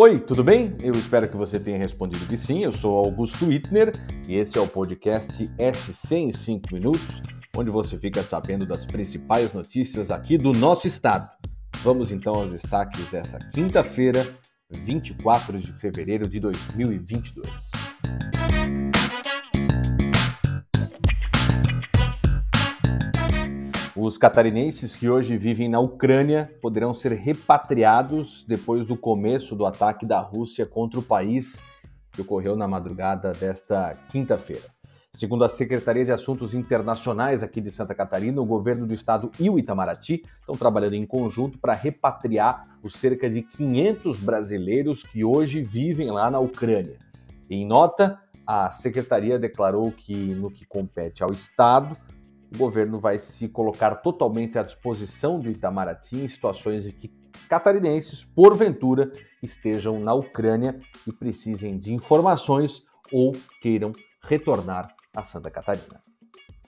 Oi, tudo bem? Eu espero que você tenha respondido que sim. Eu sou Augusto Wittner e esse é o podcast SC em 5 minutos, onde você fica sabendo das principais notícias aqui do nosso estado. Vamos então aos destaques dessa quinta-feira, 24 de fevereiro de 2022. Os catarinenses que hoje vivem na Ucrânia poderão ser repatriados depois do começo do ataque da Rússia contra o país, que ocorreu na madrugada desta quinta-feira. Segundo a Secretaria de Assuntos Internacionais aqui de Santa Catarina, o governo do estado e o Itamaraty estão trabalhando em conjunto para repatriar os cerca de 500 brasileiros que hoje vivem lá na Ucrânia. Em nota, a secretaria declarou que, no que compete ao estado, o governo vai se colocar totalmente à disposição do Itamaraty em situações em que catarinenses, porventura, estejam na Ucrânia e precisem de informações ou queiram retornar a Santa Catarina.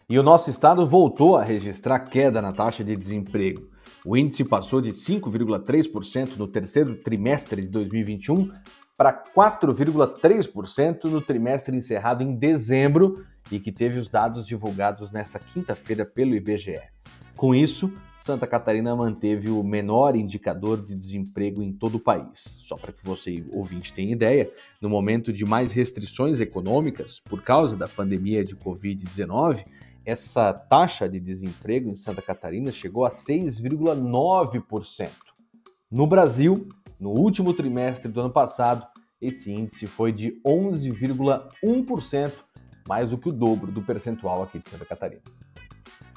E o nosso estado voltou a registrar queda na taxa de desemprego. O índice passou de 5,3% no terceiro trimestre de 2021 para 4,3% no trimestre encerrado em dezembro e que teve os dados divulgados nesta quinta-feira pelo IBGE. Com isso, Santa Catarina manteve o menor indicador de desemprego em todo o país. Só para que você, ouvinte, tenha ideia, no momento de mais restrições econômicas por causa da pandemia de Covid-19, essa taxa de desemprego em Santa Catarina chegou a 6,9%. No Brasil, no último trimestre do ano passado, esse índice foi de 11,1%, mais do que o dobro do percentual aqui de Santa Catarina.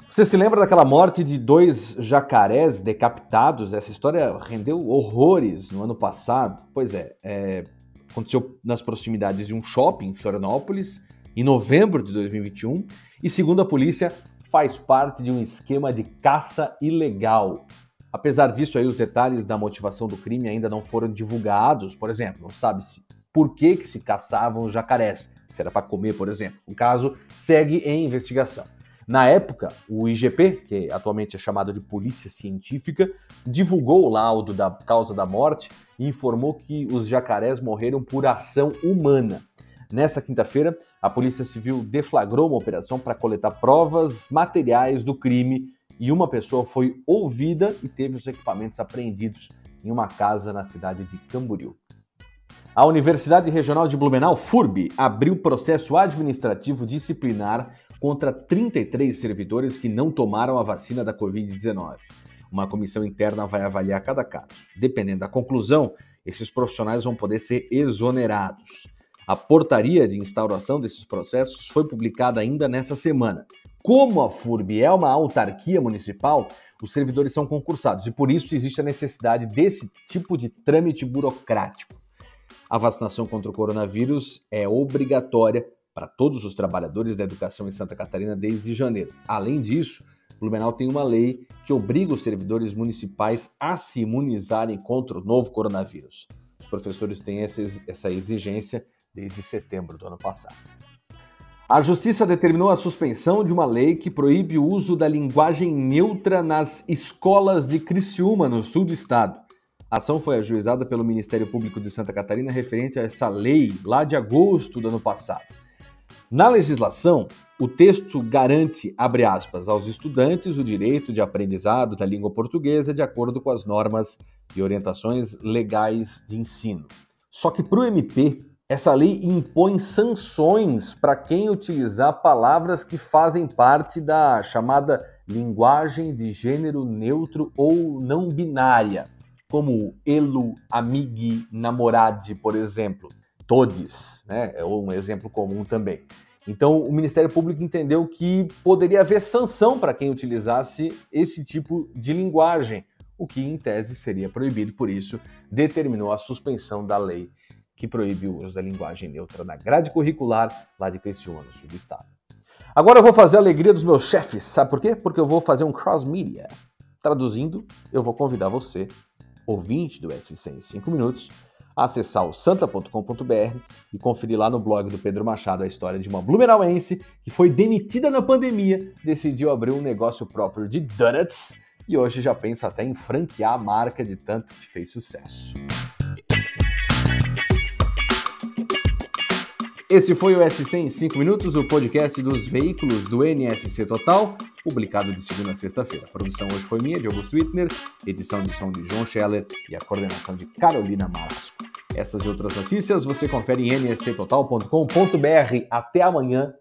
Você se lembra daquela morte de dois jacarés decapitados? Essa história rendeu horrores no ano passado. Pois é, é aconteceu nas proximidades de um shopping em Florianópolis, em novembro de 2021, e segundo a polícia, faz parte de um esquema de caça ilegal. Apesar disso, aí, os detalhes da motivação do crime ainda não foram divulgados. Por exemplo, não sabe-se por que, que se caçavam jacarés. Se era para comer, por exemplo. O caso segue em investigação. Na época, o IGP, que atualmente é chamado de Polícia Científica, divulgou o laudo da causa da morte e informou que os jacarés morreram por ação humana. Nessa quinta-feira, a Polícia Civil deflagrou uma operação para coletar provas materiais do crime e uma pessoa foi ouvida e teve os equipamentos apreendidos em uma casa na cidade de Camboriú. A Universidade Regional de Blumenau, FURB, abriu processo administrativo disciplinar contra 33 servidores que não tomaram a vacina da Covid-19. Uma comissão interna vai avaliar cada caso. Dependendo da conclusão, esses profissionais vão poder ser exonerados. A portaria de instauração desses processos foi publicada ainda nessa semana. Como a FURB é uma autarquia municipal, os servidores são concursados e por isso existe a necessidade desse tipo de trâmite burocrático. A vacinação contra o coronavírus é obrigatória para todos os trabalhadores da educação em Santa Catarina desde janeiro. Além disso, Blumenau tem uma lei que obriga os servidores municipais a se imunizarem contra o novo coronavírus. Os professores têm essa exigência desde setembro do ano passado. A Justiça determinou a suspensão de uma lei que proíbe o uso da linguagem neutra nas escolas de Criciúma, no sul do estado. A ação foi ajuizada pelo Ministério Público de Santa Catarina referente a essa lei lá de agosto do ano passado. Na legislação, o texto garante, abre aspas, aos estudantes o direito de aprendizado da língua portuguesa de acordo com as normas e orientações legais de ensino. Só que para o MP, essa lei impõe sanções para quem utilizar palavras que fazem parte da chamada linguagem de gênero neutro ou não binária, como elo, amigui, namorade, por exemplo. Todes, né? É um exemplo comum também. Então, o Ministério Público entendeu que poderia haver sanção para quem utilizasse esse tipo de linguagem, o que em tese seria proibido, por isso determinou a suspensão da lei que proíbe o uso da linguagem neutra na grade curricular lá de Criciúma, no sul do estado. Agora eu vou fazer a alegria dos meus chefes, sabe por quê? Porque eu vou fazer um cross-media. Traduzindo, eu vou convidar você, ouvinte do SC em 5 minutos, a acessar o santa.com.br e conferir lá no blog do Pedro Machado a história de uma blumenauense que foi demitida na pandemia, decidiu abrir um negócio próprio de donuts e hoje já pensa até em franquear a marca de tanto que fez sucesso. Esse foi o SC em 5 minutos, o podcast dos veículos do NSC Total, publicado de segunda a sexta-feira. A produção hoje foi minha, de Augusto Wittner, edição de som de João Scheller e a coordenação de Carolina Malasco. Essas e outras notícias você confere em nsctotal.com.br. Até amanhã